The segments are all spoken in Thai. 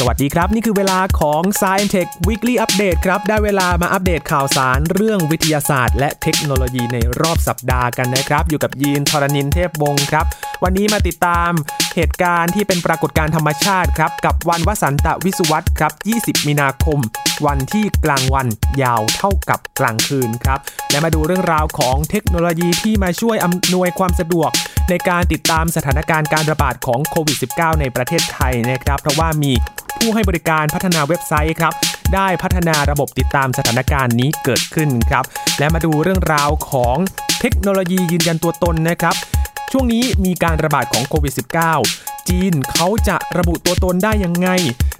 สวัสดีครับ นี่คือเวลาของ Science Tech Weekly Update ครับ ได้เวลามาอัปเดตข่าวสารเรื่องวิทยาศาสตร์ และเทคโนโลยีในรอบสัปดาห์กันนะครับ อยู่กับยีนทรณินเทพวงศ์ครับ วันนี้มาติดตามเหตุการณ์ที่เป็นปรากฏการณ์ธรรมชาติครับ กับวันวสันตะวิสุวัตครับ 20 มีนาคม วันที่กลางวันยาวเท่ากับกลางคืนครับ และมาดูเรื่องราวของเทคโนโลยีที่มาช่วยอำนวยความสะดวก ในการติดตามสถานการณ์การระบาดของโควิด -19 ในประเทศไทยนะครับ เพราะว่ามีผู้ให้บริการพัฒนาเว็บไซต์ครับได้พัฒนาระบบติดตามสถานการณ์นี้เกิดขึ้นครับ และมาดูเรื่องราวของเทคโนโลยียืนยันตัวตนนะครับ ช่วงนี้มีการระบาดของโควิด -19 จีนเขาจะระบุตัวตนได้ยังไง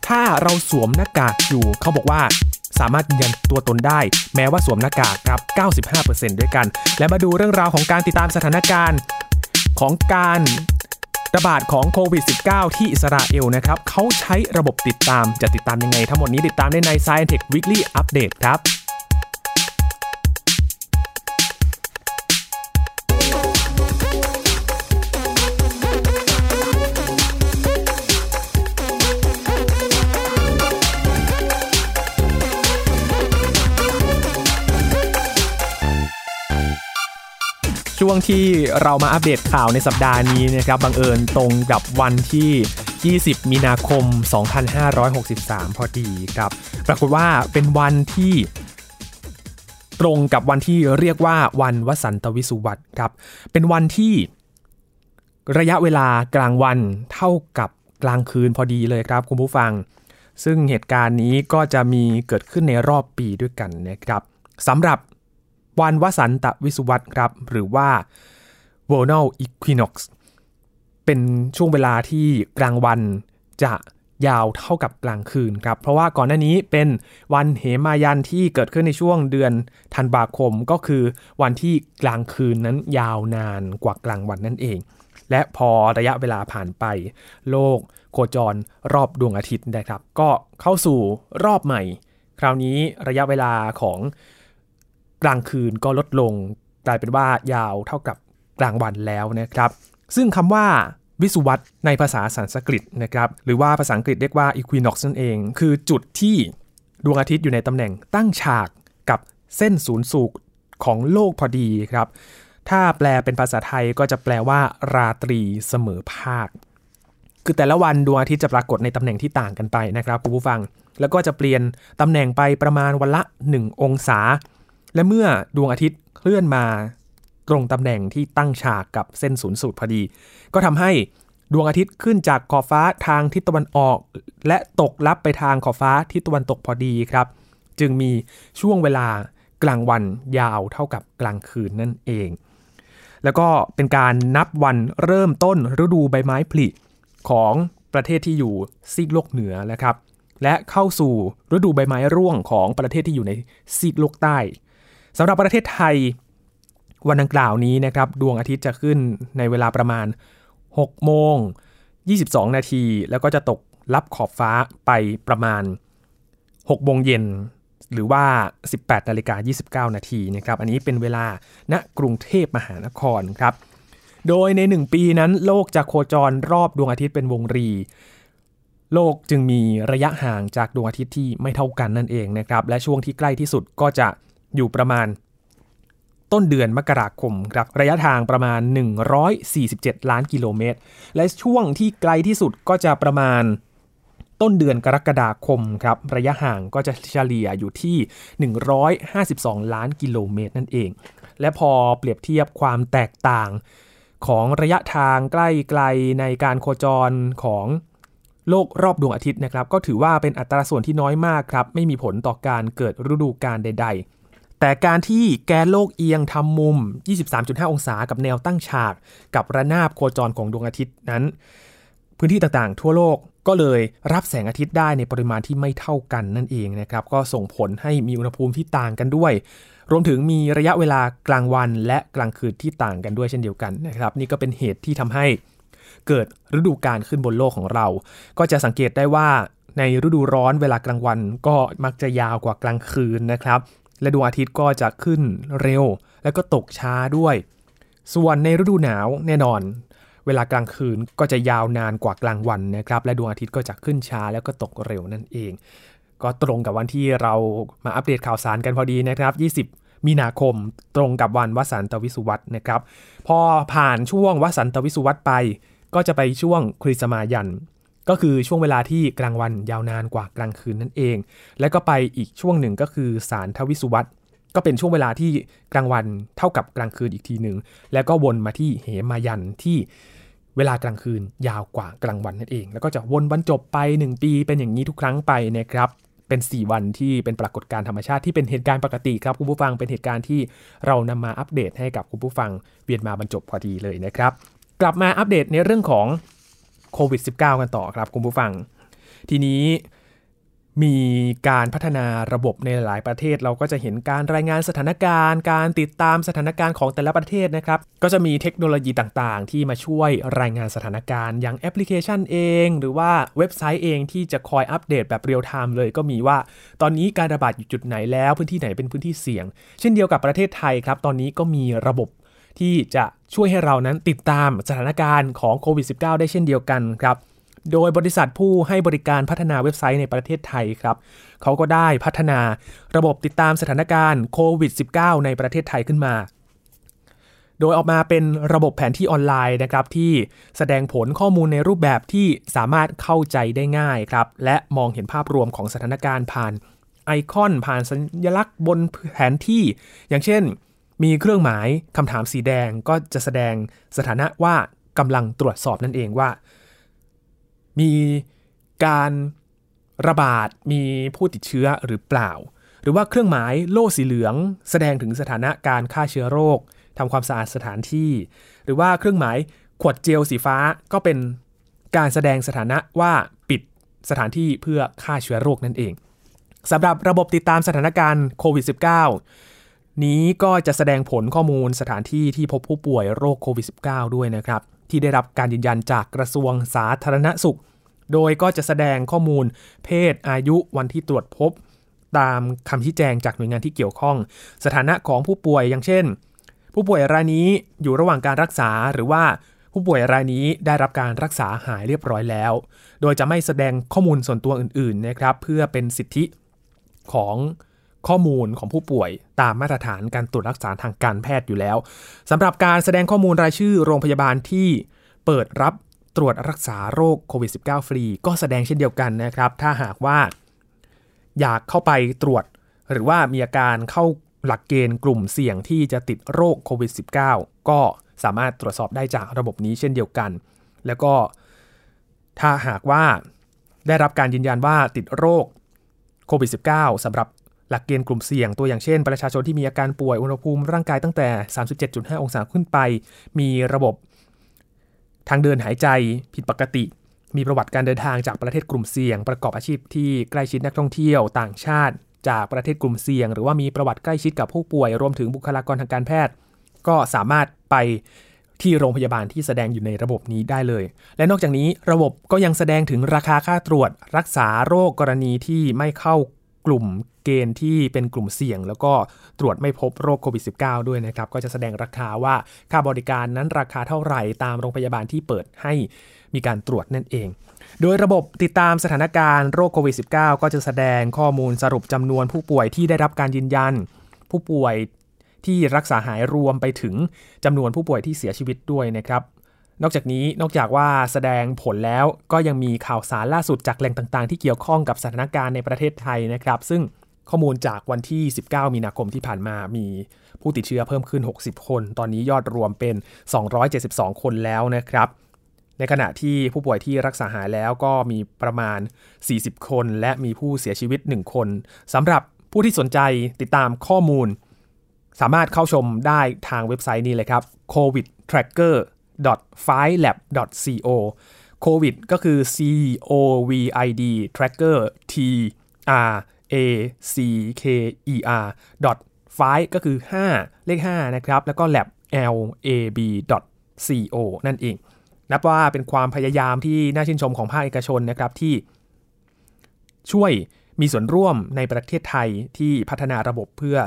ถ้าเราสวมหน้ากากอยู่เขาบอกว่าสามารถยืนยันตัวตนได้ แม้ว่าสวมหน้ากากครับ 95%ด้วยกัน และมาดูเรื่องราวของการติดตามสถานการณ์ของการระบาดของโควิด -19 ที่อิสราเอลนะครับเขาใช้ระบบติดตามจะติดตามยังไง ทั้งหมดนี้ติดตามได้ใน Science Tech Weekly Update ครับ ช่วงที่เรามาอัปเดตข่าวในสัปดาห์นี้นะครับบังเอิญตรงกับวันที่ 20 มีนาคม 2563 พอดีครับปรากฏว่าเป็นวันที่ตรงกับวันที่เรียกว่าวันวสันตวิสุวัตครับ เป็นวันที่ระยะเวลากลางวันเท่ากับกลางคืนพอดีเลยครับคุณผู้ฟัง ซึ่งเหตุการณ์นี้ก็จะมีเกิดขึ้นในรอบปีด้วยกันนะครับสำหรับ วันวสันตะวิสุวัตครับ หรือว่า vernal equinox เป็นช่วงเวลาที่กลางวันจะยาวเท่ากับกลางคืนครับ เพราะว่าก่อนหน้านี้เป็นวันเหมายันที่เกิดขึ้นในช่วงเดือนธันวาคมก็คือวันที่กลางคืนนั้นยาวนานกว่ากลางวันนั่นเอง และพอระยะเวลาผ่านไป โลกโคจรรอบดวงอาทิตย์นะครับ ก็เข้าสู่รอบใหม่ คราวนี้ระยะเวลาของ กลางคืนก็ลดลงกลายเป็นว่ายาวเท่ากับกลางวันแล้วนะครับ ซึ่งคำว่าวิสุวัตในภาษาสันสกฤตนะครับหรือว่าภาษาอังกฤษเรียกว่า equinox นั่นเอง คือจุดที่ดวงอาทิตย์อยู่ในตำแหน่งตั้งฉากกับเส้นศูนย์สูตรของโลกพอดีครับ ถ้าแปลเป็นภาษาไทยก็จะแปลว่าราตรีเสมอภาค คือแต่ละวันดวงอาทิตย์จะปรากฏในตำแหน่งที่ต่างกันไปนะครับคุณผู้ฟัง แล้วก็จะเปลี่ยนตำแหน่งไปประมาณวันละ 1 องศา และเมื่อดวงอาทิตย์เคลื่อนมาตรงตำแหน่งที่ตั้งฉากกับเส้นศูนย์สูตรพอดี ก็ทำให้ดวงอาทิตย์ขึ้นจากขอบฟ้าทางทิศตะวันออก และตกลับไปทางขอบฟ้าทิศตะวันตกพอดีครับ จึงมีช่วงเวลากลางวันยาวเท่ากับกลางคืนนั่นเอง แล้วก็เป็นการนับวันเริ่มต้นฤดูใบไม้ผลิของประเทศที่อยู่ซีกโลกเหนือนะครับ และเข้าสู่ฤดูใบไม้ร่วงของประเทศที่อยู่ในซีกโลกใต้ สำหรับประเทศไทยวันดังกล่าวนี้นะครับดวงอาทิตย์จะขึ้นในเวลาประมาณ 6 โมง 22 นาที แล้วก็จะตกลับขอบฟ้าไปประมาณ 6 โมงเย็น หรือว่า 18 นาฬิกา 29 นาทีนะครับ อันนี้เป็นเวลาณกรุงเทพมหานครครับ โดยใน 1 ปีนั้น โลกจะโคจรรอบดวงอาทิตย์เป็นวงรี โลกจึงมีระยะห่างจากดวงอาทิตย์ที่ไม่เท่ากันนั่นเองนะครับ และช่วงที่ใกล้ที่สุดก็จะ อยู่ประมาณต้นเดือนมกราคมครับระยะทางประมาณ 147 ล้านกิโลเมตร และช่วงที่ไกลที่สุดก็จะประมาณต้นเดือนกรกฎาคมครับระยะห่างก็จะเฉลี่ยอยู่ที่ 152 ล้านกิโลเมตรนั่นเอง และพอเปรียบเทียบความแตกต่างของระยะทางใกล้ไกลในการโคจรของโลกรอบดวงอาทิตย์นะครับ ก็ถือว่าเป็นอัตราส่วนที่น้อยมากครับ ไม่มีผลต่อการเกิดฤดูกาลใด ๆ แต่การที่แกนโลกเอียงทำมุม 23.5 องศากับแนวตั้งฉาก กับระนาบโคจรของดวงอาทิตย์นั้น พื้นที่ต่างๆ ทั่วโลกก็เลยรับแสงอาทิตย์ได้ในปริมาณที่ไม่เท่ากันนั่นเองนะครับ ก็ส่งผลให้มีอุณหภูมิที่ต่างกันด้วย รวมถึงมีระยะเวลากลางวันและกลางคืนที่ต่างกันด้วยเช่นเดียวกันนะครับ นี่ก็เป็นเหตุที่ทำให้เกิดฤดูกาลขึ้นบนโลกของเรา ก็จะสังเกตได้ว่าในฤดูร้อนเวลากลางวันก็มักจะยาวกว่ากลางคืนนะครับ และดวงอาทิตย์ก็จะขึ้นเร็ว และก็ตกช้าด้วย ส่วนในฤดูหนาวแน่นอน เวลากลางคืนก็จะยาวนานกว่ากลางวันนะครับ และดวงอาทิตย์ก็จะขึ้นช้าแล้วก็ตกเร็วนั่นเอง ก็ตรงกับวันที่เรามาอัปเดตข่าวสารกันพอดีนะครับ 20มีนาคมตรงกับวันวสันตวิสุวัตนะครับ พอผ่านช่วงวสันตวิสุวัตไป ก็จะไปช่วงคริสมายัน ก็คือช่วงเวลาที่กลางวันยาวนานกว่ากลางคืนนั่นเอง และก็ไปอีกช่วงหนึ่งก็คือสารทวิสุวัตก็เป็นช่วงเวลาที่กลางวันเท่ากับกลางคืนอีกทีหนึ่งแล้วก็วนมาที่เหมายันที่เวลากลางคืนยาวกว่ากลางวันนั่นเอง แล้วก็จะวนบรรจบไป 1 ปีเป็นอย่างนี้ทุกครั้งไปนะครับเป็น 4 วันที่เป็นปรากฏการณ์ธรรมชาติที่เป็นเหตุการณ์ปกติครับคุณผู้ฟังเป็นเหตุการณ์ที่เรานำมาอัปเดตให้กับคุณผู้ฟังเวียนมาบรรจบพอดีเลยนะครับ กลับมาอัปเดตในเรื่องของ โควิด -19 กันต่อครับคุณผู้ฟัง ทีนี้มีการพัฒนาระบบในหลายประเทศ เราก็จะเห็นการรายงานสถานการณ์ การติดตามสถานการณ์ของแต่ละประเทศนะครับ ก็จะมีเทคโนโลยีต่างๆ ที่มาช่วยรายงานสถานการณ์ อย่างแอปพลิเคชันเอง หรือว่าเว็บไซต์เองที่จะคอยอัปเดตแบบเรียลไทม์เลยก็มีว่า ตอนนี้การระบาดอยู่จุดไหนแล้ว พื้นที่ไหนเป็นพื้นที่เสี่ยง เช่นเดียวกับประเทศไทยครับ ตอนนี้ก็มีระบบที่จะ ช่วยให้เรานั้นติดตามสถานการณ์ของโควิด -19 ได้เช่นเดียวกันครับ โดยบริษัทผู้ให้บริการพัฒนาเว็บไซต์ในประเทศไทยครับ เขาก็ได้พัฒนาระบบติดตามสถานการณ์โควิด -19 ในประเทศไทยขึ้นมา โดยออกมาเป็นระบบแผนที่ออนไลน์นะครับ ที่แสดงผลข้อมูลในรูปแบบที่สามารถเข้าใจได้ง่ายครับ และมองเห็นภาพรวมของสถานการณ์ผ่านไอคอนผ่านสัญลักษณ์บนแผนที่ อย่างเช่น มีเครื่องหมายคำถามสีแดงก็จะแสดงสถานะว่ากำลังตรวจสอบนั่นเองว่า มีการระบาดมีผู้ติดเชื้อหรือเปล่า หรือว่าเครื่องหมายโล่สีเหลือง แสดงถึงสถานะการฆ่าเชื้อโรคทำความสะอาดสถานที่ หรือว่าเครื่องหมายขวดเจลสีฟ้าก็เป็นการแสดงสถานะว่าปิดสถานที่เพื่อฆ่าเชื้อโรคนั่นเองสำหรับระบบติดตามสถานการณ์โควิด -19 นี้ก็จะแสดงผลข้อมูลสถานที่ที่พบผู้ป่วยโรคโควิด -19 ด้วยนะครับ ที่ได้รับการยืนยันจากกระทรวงสาธารณสุข โดยก็จะแสดงข้อมูลเพศอายุวันที่ตรวจพบ ตามคำชี้แจงจากหน่วยงานที่เกี่ยวข้อง สถานะของผู้ป่วยอย่างเช่น ผู้ป่วยรายนี้อยู่ระหว่างการรักษาหรือว่าผู้ป่วยรายนี้ได้รับการรักษาหายเรียบร้อยแล้ว โดยจะไม่แสดงข้อมูลส่วนตัวอื่นๆนะครับ เพื่อเป็นสิทธิของ ข้อมูลของผู้ป่วยตามมาตรฐานการตรวจรักษาทางการแพทย์อยู่แล้วสำหรับการแสดงข้อมูลรายชื่อโรงพยาบาลที่เปิดรับตรวจรักษาโรคโควิด -19 ฟรี ก็แสดงเช่นเดียวกันนะครับ ถ้าหากว่าอยากเข้าไปตรวจ หรือว่ามีอาการเข้าหลักเกณฑ์กลุ่มเสี่ยงที่จะติดโรคโควิด -19 ก็สามารถตรวจสอบได้จากระบบนี้เช่นเดียวกัน แล้วก็ถ้าหากว่าได้รับการยืนยันว่าติดโรคโควิด -19 สำหรับ หลักเกณฑ์กลุ่มเสี่ยงตัวอย่างเช่น ประชาชนที่มีอาการป่วยอุณหภูมิร่างกายตั้งแต่ 37.5 องศาขึ้นไป มีระบบทางเดินหายใจผิดปกติ มีประวัติการเดินทางจากประเทศกลุ่มเสี่ยง ประกอบอาชีพที่ใกล้ชิดนักท่องเที่ยวต่างชาติ จากประเทศกลุ่มเสี่ยง หรือว่ามีประวัติใกล้ชิดกับผู้ป่วย รวมถึงบุคลากรทางการแพทย์ ก็สามารถไปที่โรงพยาบาลที่แสดงอยู่ในระบบนี้ได้เลย และนอกจากนี้ระบบก็ยังแสดงถึงราคาค่าตรวจ รักษาโรคกรณีที่ไม่เข้า กลุ่มเกณฑ์ที่เป็นกลุ่มเสี่ยง แล้วก็ตรวจไม่พบโรคโควิด -19 ด้วยนะครับ ก็จะแสดงราคาว่าค่าบริการนั้นราคาเท่าไหร่ตามโรงพยาบาลที่เปิดให้มีการตรวจนั่นเอง โดยระบบติดตามสถานการณ์โรคโควิด -19 ก็จะแสดงข้อมูลสรุปจำนวนผู้ป่วยที่ได้รับการยืนยัน ผู้ป่วยที่รักษาหายรวมไปถึงจำนวนผู้ป่วยที่เสียชีวิตด้วยนะครับ นอกจากนี้นอกจากว่าแสดงผลแล้วก็ยังมีข่าวสารล่าสุดจากแหล่งต่างๆ ที่เกี่ยวข้องกับสถานการณ์ในประเทศไทยนะครับ ซึ่งข้อมูลจากวันที่ 19 มีนาคมที่ผ่านมามีผู้ติดเชื้อเพิ่มขึ้น 60 คน ตอนนี้ยอดรวมเป็น 272 คนแล้วนะครับ ในขณะที่ผู้ป่วยที่รักษาหายแล้วก็มีประมาณ 40 คน และมีผู้เสียชีวิต 1 คนสำหรับผู้ที่สนใจติดตามข้อมูล สามารถเข้าชมได้ทางเว็บไซต์นี้เลยครับ covid tracker f i l a b co โควิดก็คือ c o v i d tracker t r a c k e r f i ก็คือ 5 เลข 5 นะครับ แล้วก็ lab l a b co นั่นเอง นับว่าเป็นความพยายามที่น่าชื่นชมของภาคเอกชนนะครับที่ช่วย มีส่วนร่วมในประเทศไทยที่พัฒนาระบบเพื่อ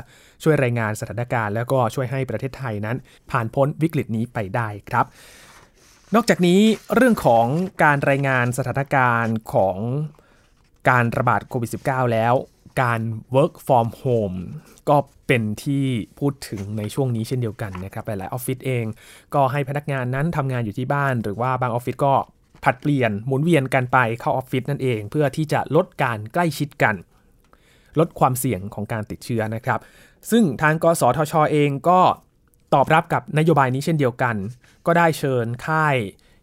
ช่วยรายงานสถานการณ์ แล้วก็ช่วยให้ประเทศไทยนั้น ผ่านพ้นวิกฤตนี้ไปได้ครับ นอกจากนี้เรื่องของการรายงานสถานการณ์ของการระบาดโควิด -19 แล้ว การ work from home ก็เป็นที่พูดถึงในช่วงนี้เช่นเดียวกันนะครับ หลายๆออฟฟิศเอง ก็ให้พนักงานนั้นทำงานอยู่ที่บ้าน หรือว่าบางออฟฟิศก็ ผัดเปลี่ยนหมุนเวียนกันไปเข้าออฟฟิศนั่นเอง เพื่อที่จะลดการใกล้ชิดกัน ลดความเสี่ยงของการติดเชื้อนะครับ ซึ่งทางกสทชเองก็ตอบรับกับนโยบายนี้เช่นเดียวกัน ก็ได้เชิญค่าย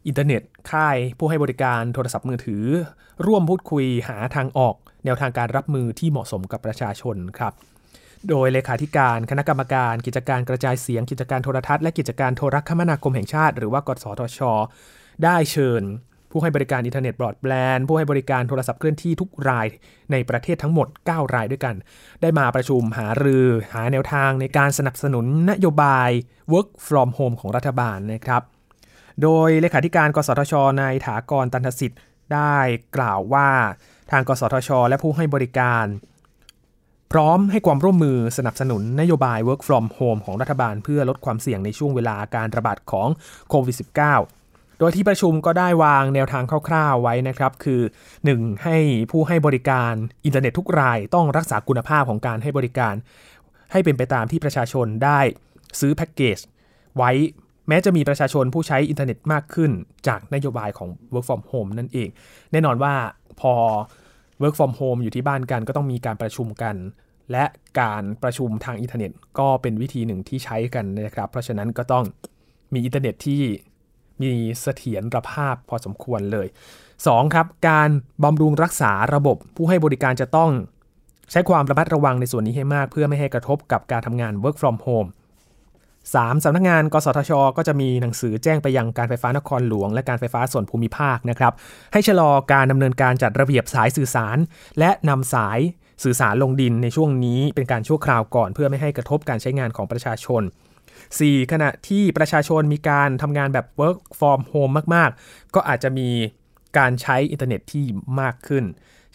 อินเทอร์เน็ต ค่ายผู้ให้บริการโทรศัพท์มือถือ ร่วมพูดคุยหาทางออก แนวทางการรับมือที่เหมาะสมกับประชาชนครับโดยเลขาธิการคณะกรรมการ กิจการกระจายเสียง กิจการโทรทัศน์และกิจการโทรคมนาคมแห่งชาติ หรือว่ากสทช ได้เชิญ ผู้ให้บริการอินเทอร์เน็ตบรอดแบนด์ผู้ให้บริการโทรศัพท์เคลื่อนที่ทุกรายในประเทศทั้งหมด 9 รายด้วยกัน ได้มาประชุมหารือหาแนวทางในการสนับสนุนนโยบาย work from home ของรัฐบาลนะครับ โดยเลขาธิการกสทชนายถากรตันทสิทธิ์ได้กล่าวว่าทางกสทช และผู้ให้บริการ พร้อมให้ความร่วมมือสนับสนุนนโยบาย work from home ของรัฐบาลเพื่อลดความเสี่ยงในช่วงเวลาการระบาดของโควิด -19 โดยที่ประชุมก็ได้วางแนวทางคร่าวๆไว้นะครับ คือ 1. ให้ผู้ให้บริการอินเทอร์เน็ตทุกรายต้องรักษาคุณภาพของการให้บริการ ให้เป็นไปตามที่ประชาชนได้ซื้อแพ็กเกจไว้แม้จะมีประชาชนผู้ใช้อินเทอร์เน็ตมากขึ้นจากนโยบายของ work from home นั่นเอง แน่นอนว่าพอ work from home อยู่ที่บ้านกันก็ต้องมีการประชุมกัน และการประชุมทางอินเทอร์เน็ต ก็เป็นวิธีหนึ่งที่ใช้กันนะครับ เพราะฉะนั้นก็ต้องมีอินเทอร์เน็ตที่ มีเสถียรภาพพอสมควรเลย 2. ครับ การบำรุงรักษาระบบผู้ให้บริการจะต้องใช้ความระมัดระวังในส่วนนี้ให้มาก เพื่อไม่ให้กระทบกับการทำงาน work from home 3. สำนักงงาน กสทช ก็จะมีหนังสือแจ้งไปยังการไฟฟ้านครหลวง และการไฟฟ้าส่วนภูมิภาคนะครับ ให้ชะลอการดำเนินการจัดระเบียบสายสื่อสาร และนำสายสื่อสารลงดินในช่วงนี้เป็นการชั่วคราวก่อน เพื่อไม่ให้กระทบการใช้งานของประชาชน 4. ขณะที่ประชาชนมีการทำงานแบบ work from home มาก ๆ ก็อาจจะมีการใช้อินเทอร์เน็ตที่มากขึ้น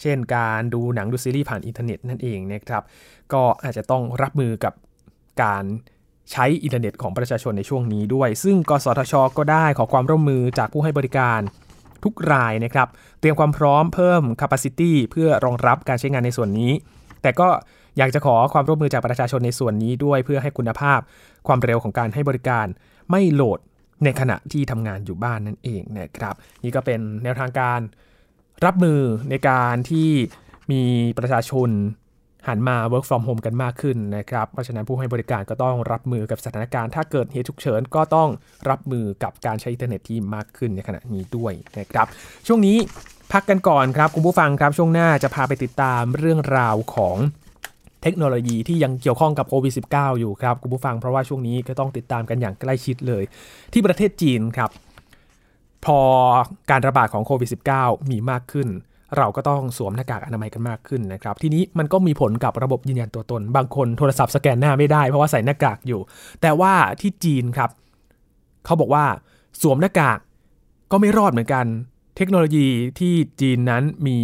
เช่นการดูหนังดูซีรีส์ผ่านอินเทอร์เน็ตนั่นเองนะครับ ก็อาจจะต้องรับมือกับการใช้อินเทอร์เน็ตของประชาชนในช่วงนี้ด้วย ซึ่งกสทช ก็ได้ขอความร่วมมือจากผู้ให้บริการทุกรายนะครับ เตรียมความพร้อมเพิ่ม capacity เพื่อรองรับการใช้งานในส่วนนี้ แต่ก็ อยากจะขอความร่วมมือจากประชาชนในส่วนนี้ด้วยเพื่อให้คุณภาพความเร็วของการให้บริการไม่โหลดในขณะที่ทำงานอยู่บ้านนั่นเองนะครับ นี่ก็เป็นแนวทางการรับมือในการที่มีประชาชนหันมา work from home กันมากขึ้นนะครับ เพราะฉะนั้นผู้ให้บริการก็ต้องรับมือกับสถานการณ์ ถ้าเกิดเหตุฉุกเฉินก็ต้องรับมือกับการใช้อินเทอร์เน็ตที่มากขึ้นในขณะนี้ด้วยนะครับ ช่วงนี้พักกันก่อนครับ คุณผู้ฟังครับ ช่วงหน้าจะพาไปติดตามเรื่องราวของ เทคโนโลยีที่ยังเกี่ยวข้องกับโควิด -19 อยู่ครับ คุณผู้ฟังเพราะว่าช่วงนี้ก็ต้องติดตามกันอย่างใกล้ชิดเลย ที่ประเทศจีนครับ พอการระบาดของโควิด -19 มีมากขึ้น เราก็ต้องสวมหน้ากากอนามัยกันมากขึ้นนะครับ ทีนี้มันก็มีผลกับระบบยืนยันตัวตน บางคนโทรศัพท์สแกนหน้าไม่ได้เพราะว่าใส่หน้ากากอยู่ แต่ว่าที่จีนครับ เขาบอกว่าสวมหน้ากากก็ไม่รอดเหมือนกัน เทคโนโลยีที่จีนนั้นมี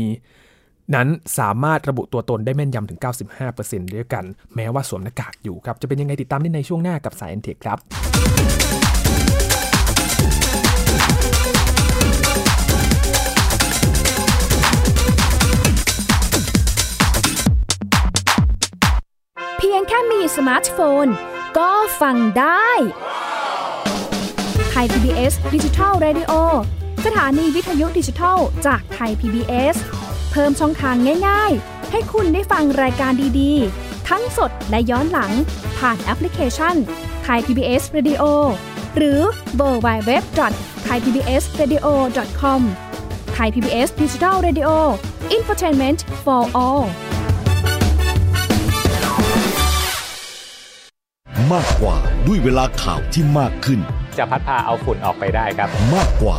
นั้นสามารถระบุตัวตนได้แม่นยำถึง 95%ด้วยกัน แม้ว่าสวมหน้ากากอยู่ครับ จะเป็นยังไงติดตามได้ในช่วงหน้ากับสายเอ็นเทคครับเพียงแค่มีสมาร์ทโฟน ก็ฟังได้ Thai PBS Digital Radio สถานีวิทยุดิจิทัลจากไทย PBS เพิ่มช่องทางง่ายๆ ให้คุณได้ฟังรายการดีๆ ทั้งสดและย้อนหลัง ผ่านแอปพลิเคชันไทย PBS Radio หรือเวอร์ไบเว็บ Thai PBS Radio com Thai PBS Digital Radioอินฟอร์ทนเมนต์ for all มากกว่าด้วยเวลาข่าวที่มากขึ้น จะพัดพาเอาฝุ่นออกไปได้ครับ มากกว่า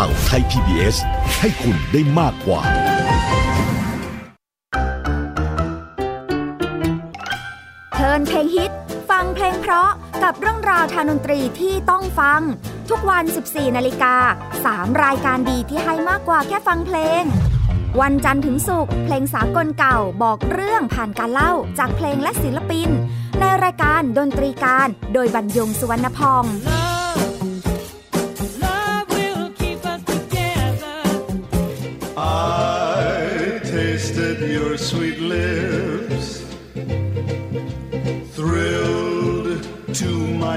ข่าวไทย PBS ให้คุณได้มากกว่า เทิร์นเพลงฮิต ฟังเพลงเพราะกับเรื่องราวทางดนตรีที่ต้องฟัง ทุกวัน 14 นาฬิกา 3 รายการดีที่ให้มากกว่าแค่ฟังเพลง วันจันทร์ถึงศุกร์เพลงสากลเก่าบอกเรื่องผ่านการเล่าจากเพลงและศิลปิน ในรายการดนตรีการโดยบรรยงสุวรรณพอง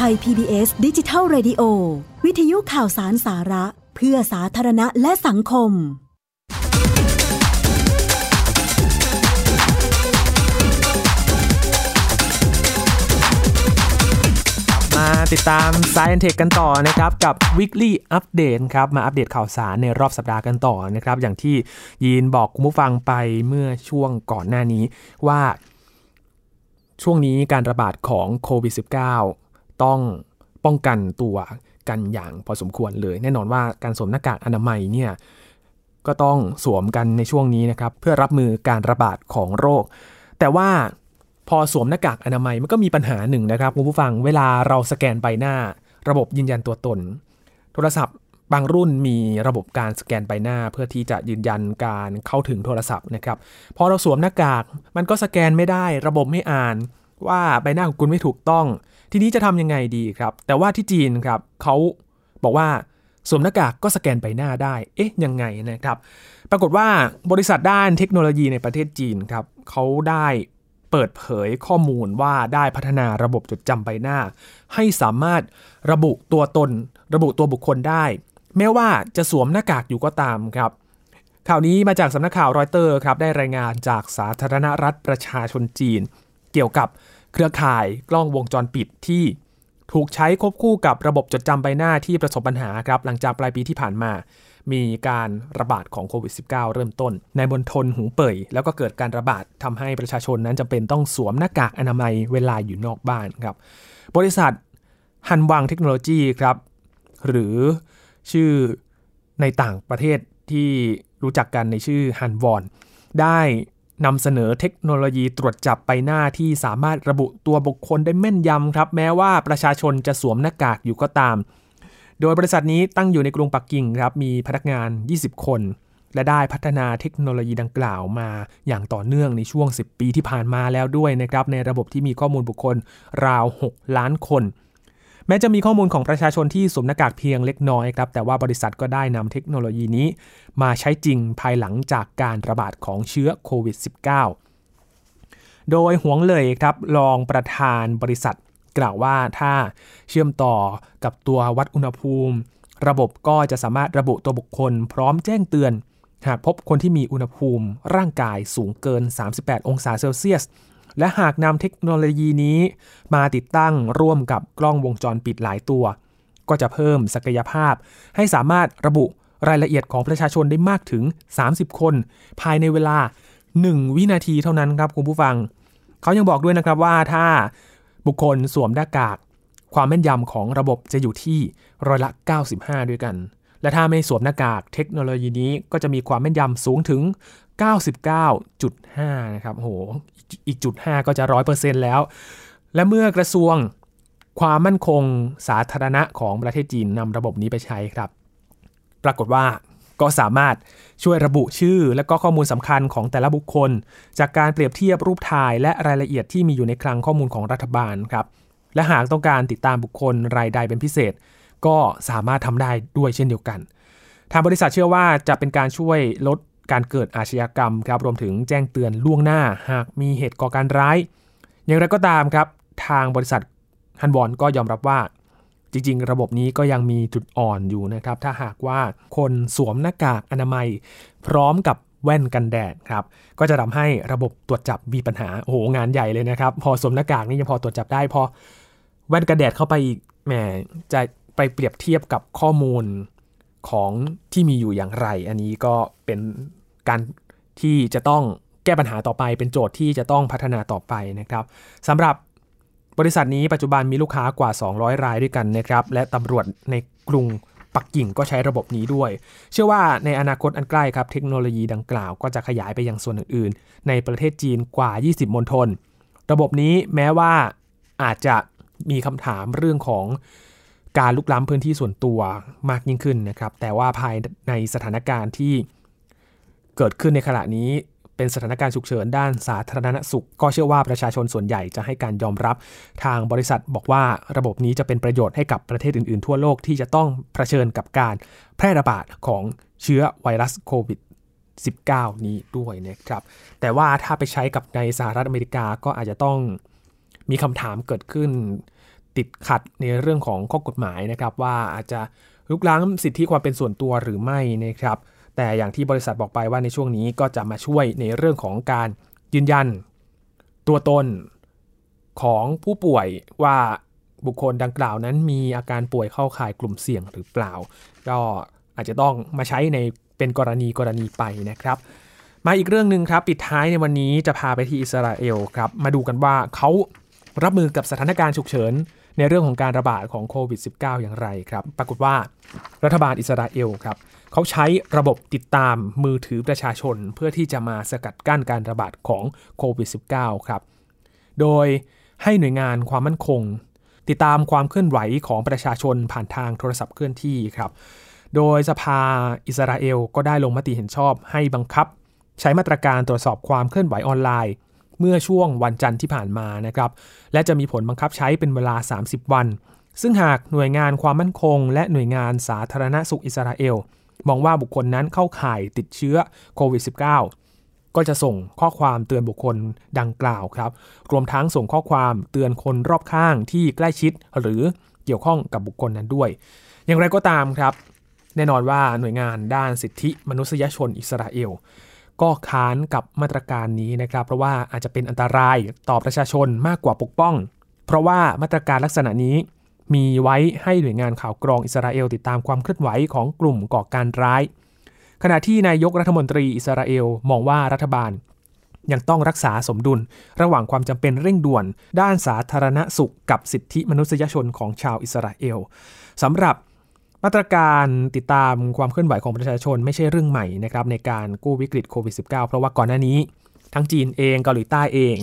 ไทย PBS ดิจิทัล Radio วิทยุข่าวสารสาระ เพื่อสาธารณะและสังคม มาติดตาม Science Tech กันต่อนะครับ กับ Weekly Update ครับ มาอัปเดตข่าวสารในรอบสัปดาห์กันต่อนะครับ อย่างที่ยีนบอกคุณผู้ฟังไปเมื่อช่วงก่อนหน้านี้ว่าช่วงนี้การระบาดของโควิด -19 ต้องป้องกันตัวกันอย่างพอสมควรเลย แน่นอนว่าการสวมหน้ากากอนามัยเนี่ยก็ต้องสวมกันในช่วงนี้นะครับ เพื่อรับมือการระบาดของโรค แต่ว่าพอสวมหน้ากากอนามัยมันก็มีปัญหาหนึ่งนะครับคุณผู้ฟังเวลาเราสแกนใบหน้า ระบบยืนยันตัวตน โทรศัพท์บางรุ่นมีระบบการสแกนใบหน้า เพื่อที่จะยืนยันการเข้าถึงโทรศัพท์นะครับพอเราสวมหน้ากากมันก็สแกนไม่ได้ ระบบไม่อ่าน ว่าใบหน้าของคุณไม่ถูกต้อง ทีนี้จะทำยังไงดีครับ แต่ว่าที่จีนครับเขาบอกว่าสวมหน้ากากก็สแกนใบหน้าได้ เอ๊ะ ยังไงนะครับ ปรากฏว่าบริษัทด้านเทคโนโลยีในประเทศจีนครับเขาได้เปิดเผยข้อมูลว่าได้พัฒนาระบบจดจำใบหน้า ให้สามารถระบุตัวตน ระบุตัวบุคคลได้ แม้ว่าจะสวมหน้ากากอยู่ก็ตามครับ ข่าวนี้มาจากสำนักข่าวรอยเตอร์ครับได้รายงานจากสาธารณรัฐประชาชนจีนเกี่ยวกับเครือข่ายกล้องวงจรปิดที่ถูกใช้ควบคู่กับระบบจดจำใบหน้าที่ประสบปัญหาครับหลังจากปลายปีที่ผ่านมา มีการระบาดของโควิด -19 เริ่มต้น ในบนทนหูเป่ยแล้วก็เกิดการระบาดทำให้ประชาชนนั้นจำเป็นต้องสวมหน้ากากอนามัยเวลาอยู่นอกบ้านครับ บริษัทฮันวังเทคโนโลยีครับ หรือชื่อในต่างประเทศที่รู้จักกันในชื่อฮันวอนได้ นำเสนอเทคโนโลยีตรวจจับใบหน้าที่สามารถระบุตัวบุคคลได้แม่นยำครับ แม้ว่าประชาชนจะสวมหน้ากากอยู่ก็ตาม โดยบริษัทนี้ตั้งอยู่ในกรุงปักกิ่งครับ มีพนักงาน 20 คน และได้พัฒนาเทคโนโลยีดังกล่าวมาอย่างต่อเนื่องในช่วง 10 ปีที่ผ่านมาแล้วด้วยนะครับ ในระบบที่มีข้อมูลบุคคลราว 6 ล้านคน แม้จะมีข้อมูลของประชาชนที่สวมหน้ากากเพียงเล็กน้อยครับ แต่ว่าบริษัทก็ได้นำเทคโนโลยีนี้ มาใช้จริงภายหลังจากการระบาดของเชื้อโควิด -19 โดยหวงเลยครับรองประธานบริษัทกล่าวว่าถ้าเชื่อมต่อกับตัววัดอุณหภูมิ ระบบก็จะสามารถระบุตัวบุคคล พร้อมแจ้งเตือน หากพบคนที่มีอุณหภูมิร่างกายสูงเกิน 38 องศาเซลเซียส และหากนำเทคโนโลยีนี้มาติดตั้งร่วมกับกล้องวงจรปิดหลายตัว ก็จะเพิ่มศักยภาพ ให้สามารถระบุรายละเอียดของประชาชนได้มากถึง 30 คน ภายในเวลา 1 วินาทีเท่านั้นครับคุณผู้ฟัง เขายังบอกด้วยนะครับว่าถ้าบุคคลสวมหน้ากาก ความแม่นยำของระบบจะอยู่ที่ร้อยละ 95 ด้วยกัน และถ้าไม่สวมหน้ากากเทคโนโลยีนี้ก็จะมีความแม่นยำสูงถึง 99.5 นะครับโหอีกจุด 5 ก็จะ 100%แล้ว และเมื่อกระทรวงความมั่นคงสาธารณะของประเทศจีนนำระบบนี้ไปใช้ครับ ปรากฏว่าก็สามารถช่วยระบุชื่อ และก็ข้อมูลสำคัญของแต่ละบุคคล จากการเปรียบเทียบรูปถ่ายและรายละเอียดที่มีอยู่ในคลังข้อมูลของรัฐบาลครับ และหากต้องการติดตามบุคคลรายใดเป็นพิเศษ ก็สามารถทำได้ด้วยเช่นเดียวกัน ทางบริษัทเชื่อว่าจะเป็นการช่วยลด การเกิดอาชญากรรมครับรวมถึงแจ้งเตือนล่วงหน้าหากมีเหตุก่อการร้าย อย่างไรก็ตามครับทางบริษัทฮันบอนก็ยอมรับว่า จริง ๆ ระบบนี้ก็ยังมีจุดอ่อนอยู่นะครับ ถ้าหากว่าคนสวมหน้ากากอนามัย พร้อมกับแว่นกันแดดครับก็จะทำให้ระบบตรวจจับมีปัญหาโอ้โหงานใหญ่เลยนะครับ พอสวมหน้ากากนี่ยังพอตรวจจับได้พอแว่นกันแดดเข้าไปอีกแหมจะไปเปรียบเทียบกับข้อมูลของที่มีอยู่อย่างไร อันนี้ก็เป็น การที่จะต้องแก้ปัญหาต่อไป เป็นโจทย์ที่จะต้องพัฒนาต่อไปนะครับสำหรับบริษัทนี้ปัจจุบันมีลูกค้ากว่า 200 รายด้วยกันนะครับ และตำรวจในกรุงปักกิ่งก็ใช้ระบบนี้ด้วย เชื่อว่าในอนาคตอันใกล้ครับ เทคโนโลยีดังกล่าวก็จะขยายไปยังส่วนอื่นๆ ในประเทศจีนกว่า 20 มณฑล ระบบนี้แม้ว่าอาจจะมีคำถามเรื่องของการลุกล้ำพื้นที่ส่วนตัวมากยิ่งขึ้นนะครับ แต่ว่าภายในสถานการณ์ที่ เกิดขึ้นในขณะนี้เป็นสถานการณ์ฉุกเฉินด้านสาธารณสุข ก็เชื่อว่าประชาชนส่วนใหญ่จะให้การยอมรับ ทางบริษัทบอกว่าระบบนี้จะเป็นประโยชน์ให้กับประเทศอื่น ๆ ทั่วโลกที่จะต้องเผชิญกับการแพร่ระบาดของเชื้อไวรัสโควิด 19 นี้ด้วยนะครับ แต่ว่าถ้าไปใช้กับในสหรัฐอเมริกาก็อาจจะต้องมีคำถามเกิดขึ้น ติดขัดในเรื่องของข้อกฎหมายนะครับว่าอาจจะลุกล้ำสิทธิความเป็นส่วนตัวหรือไม่นะครับ แต่อย่างที่บริษัทบอกไปว่าในช่วงนี้ก็จะมาช่วยในเรื่องของการยืนยัน ตัวตนของผู้ป่วยว่าบุคคลดังกล่าวนั้นมีอาการป่วยเข้าข่ายกลุ่มเสี่ยงหรือเปล่า ก็อาจจะต้องมาใช้ในเป็นกรณีกรณีไปนะครับ มาอีกเรื่องหนึ่งครับ ปิดท้ายในวันนี้จะพาไปที่อิสราเอลครับ มาดูกันว่าเขารับมือกับสถานการณ์ฉุกเฉิน ในเรื่องของการระบาดของโควิด -19 อย่างไรครับ ปรากฏว่ารัฐบาลอิสราเอลครับ เขาใช้ระบบติดตามมือถือประชาชน เพื่อที่จะมาสกัดกั้นการระบาดของโควิด -19 ครับ โดยให้หน่วยงานความมั่นคง ติดตามความเคลื่อนไหวของประชาชนผ่านทางโทรศัพท์เคลื่อนที่ครับ โดยสภาอิสราเอลก็ได้ลงมติเห็นชอบให้บังคับ ใช้มาตรการตรวจสอบความเคลื่อนไหวออนไลน์ เมื่อช่วงวันจันทร์ที่ผ่านมานะครับ และจะมีผลบังคับใช้เป็นเวลา 30 วัน ซึ่งหากหน่วยงานความมั่นคง และหน่วยงานสาธารณสุขอิสราเอล มองว่าบุคคลนั้นเข้าข่ายติดเชื้อโควิด -19 ก็จะส่งข้อความเตือนบุคคลดังกล่าวครับรวมทั้งส่งข้อความเตือนคนรอบข้างที่ใกล้ชิดหรือเกี่ยวข้องกับบุคคลนั้นด้วย อย่างไรก็ตามครับ แน่นอนว่าหน่วยงานด้านสิทธิมนุษยชนอิสราเอลก็ค้านกับมาตรการนี้นะครับ เพราะว่าอาจจะเป็นอันตรายต่อประชาชนมากกว่าปกป้อง เพราะว่ามาตรการลักษณะนี้ มีไว้ให้หน่วยงานข่าวกรองอิสราเอลติดตามความเคลื่อนไหวของกลุ่มก่อการร้าย ขณะที่นายกรัฐมนตรีอิสราเอลมองว่ารัฐบาล ยังต้องรักษาสมดุล ระหว่างความจำเป็นเร่งด่วน ด้านสาธารณสุขกับสิทธิมนุษยชนของชาวอิสราเอลสำหรับมาตรการติดตามความเคลื่อนไหวของประชาชนไม่ใช่เรื่องใหม่นะครับในการกู้วิกฤตโควิด -19 เพราะว่าก่อนหน้านี้ ทั้งจีนเองเกาหลีใต้เอง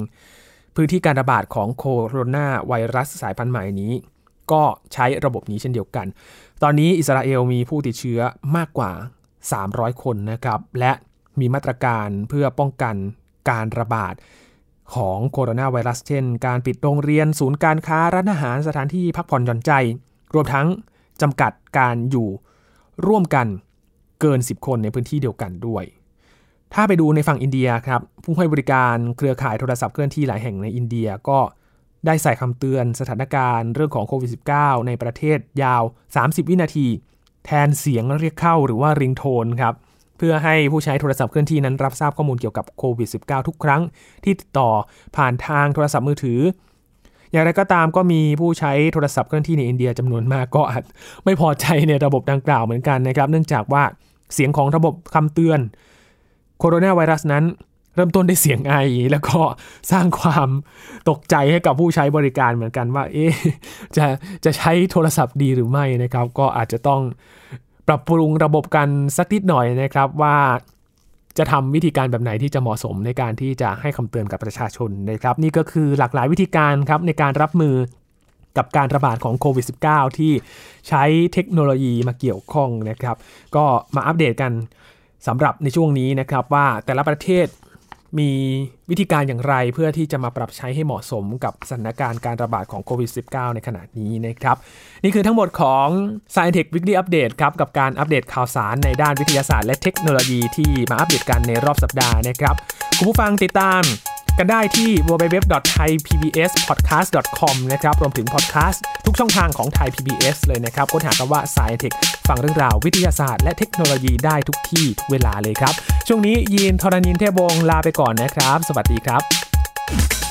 พื้นที่การระบาดของโคโรนาไวรัสสายพันธุ์ใหม่นี้ ก็ใช้ระบบนี้เช่นเดียวกัน ตอนนี้อิสราเอลมีผู้ติดเชื้อมากกว่า 300 คนนะครับ และมีมาตรการเพื่อป้องกันการระบาดของโคโรนาไวรัส เช่น การปิดโรงเรียน ศูนย์การค้า ร้านอาหาร สถานที่พักผ่อนหย่อนใจ รวมทั้งจำกัดการอยู่ร่วมกันเกิน 10 คนในพื้นที่เดียวกันด้วย ถ้าไปดูในฝั่งอินเดียครับ ผู้ให้บริการเครือข่ายโทรศัพท์เคลื่อนที่หลายแห่งในอินเดียก็ ได้ใส่คำเตือนสถานการณ์เรื่องของโควิด -19 ในประเทศยาว 30 วินาที แทนเสียงเรียกเข้าหรือว่าริงโทนครับ เพื่อให้ผู้ใช้โทรศัพท์เคลื่อนที่นั้นรับทราบข้อมูลเกี่ยวกับโควิด -19 ทุกครั้งที่ติดต่อผ่านทางโทรศัพท์มือถือ อย่างไรก็ตามก็มีผู้ใช้โทรศัพท์เคลื่อนที่ในอินเดียจำนวนมากก็อาจไม่พอใจในระบบดังกล่าวเหมือนกันนะครับ เนื่องจากว่าเสียงของระบบคำเตือนโคโรนาไวรัสนั้น เริ่มต้นด้วยเสียงไอ แล้วก็สร้างความตกใจให้กับผู้ใช้บริการเหมือนกันว่า เอ๊ะจะจะใช้โทรศัพท์ดีหรือไม่นะครับ ก็อาจจะต้องปรับปรุงระบบกันสักนิดหน่อยนะครับว่าจะทำวิธีการแบบไหนที่จะเหมาะสมในการที่จะให้คำเตือนกับประชาชนนะครับ นี่ก็คือหลากหลายวิธีการครับในการรับมือกับการระบาดของโควิด -19 ที่ใช้เทคโนโลยีมาเกี่ยวข้องนะครับ ก็มาอัปเดตกันสำหรับในช่วงนี้นะครับว่าแต่ละประเทศ มีวิธีการอย่างไรเพื่อที่จะมาปรับใช้ให้เหมาะสมกับสถานการณ์การระบาดของโควิด -19 ในขณะนี้นะครับ นี่คือทั้งหมดของ s c i e n Tech Weekly Update ครับ กับการอัปเดตข่าวสารในด้านวิทยาศาสตร์และเทคโนโลยีที่มาอัปเดตกันในรอบสัปดาห์นะครับ คุณผู้ฟังติดตามกันได้ที่ www.thaipbspodcast.com นะครับ รวมถึงพอดแคสต์ ช่องทางของไทย PBS เลยนะครับค้นหาคำว่า s c i e n t e c ฟังเรื่องราววิทยาศาสตร์และเทคโนโลยีได้ทุกที่ทุกเวลาเลยครับ ช่วงนี้ยีนทรณินเทพวงลาไปก่อนนะครับ สวัสดีครับ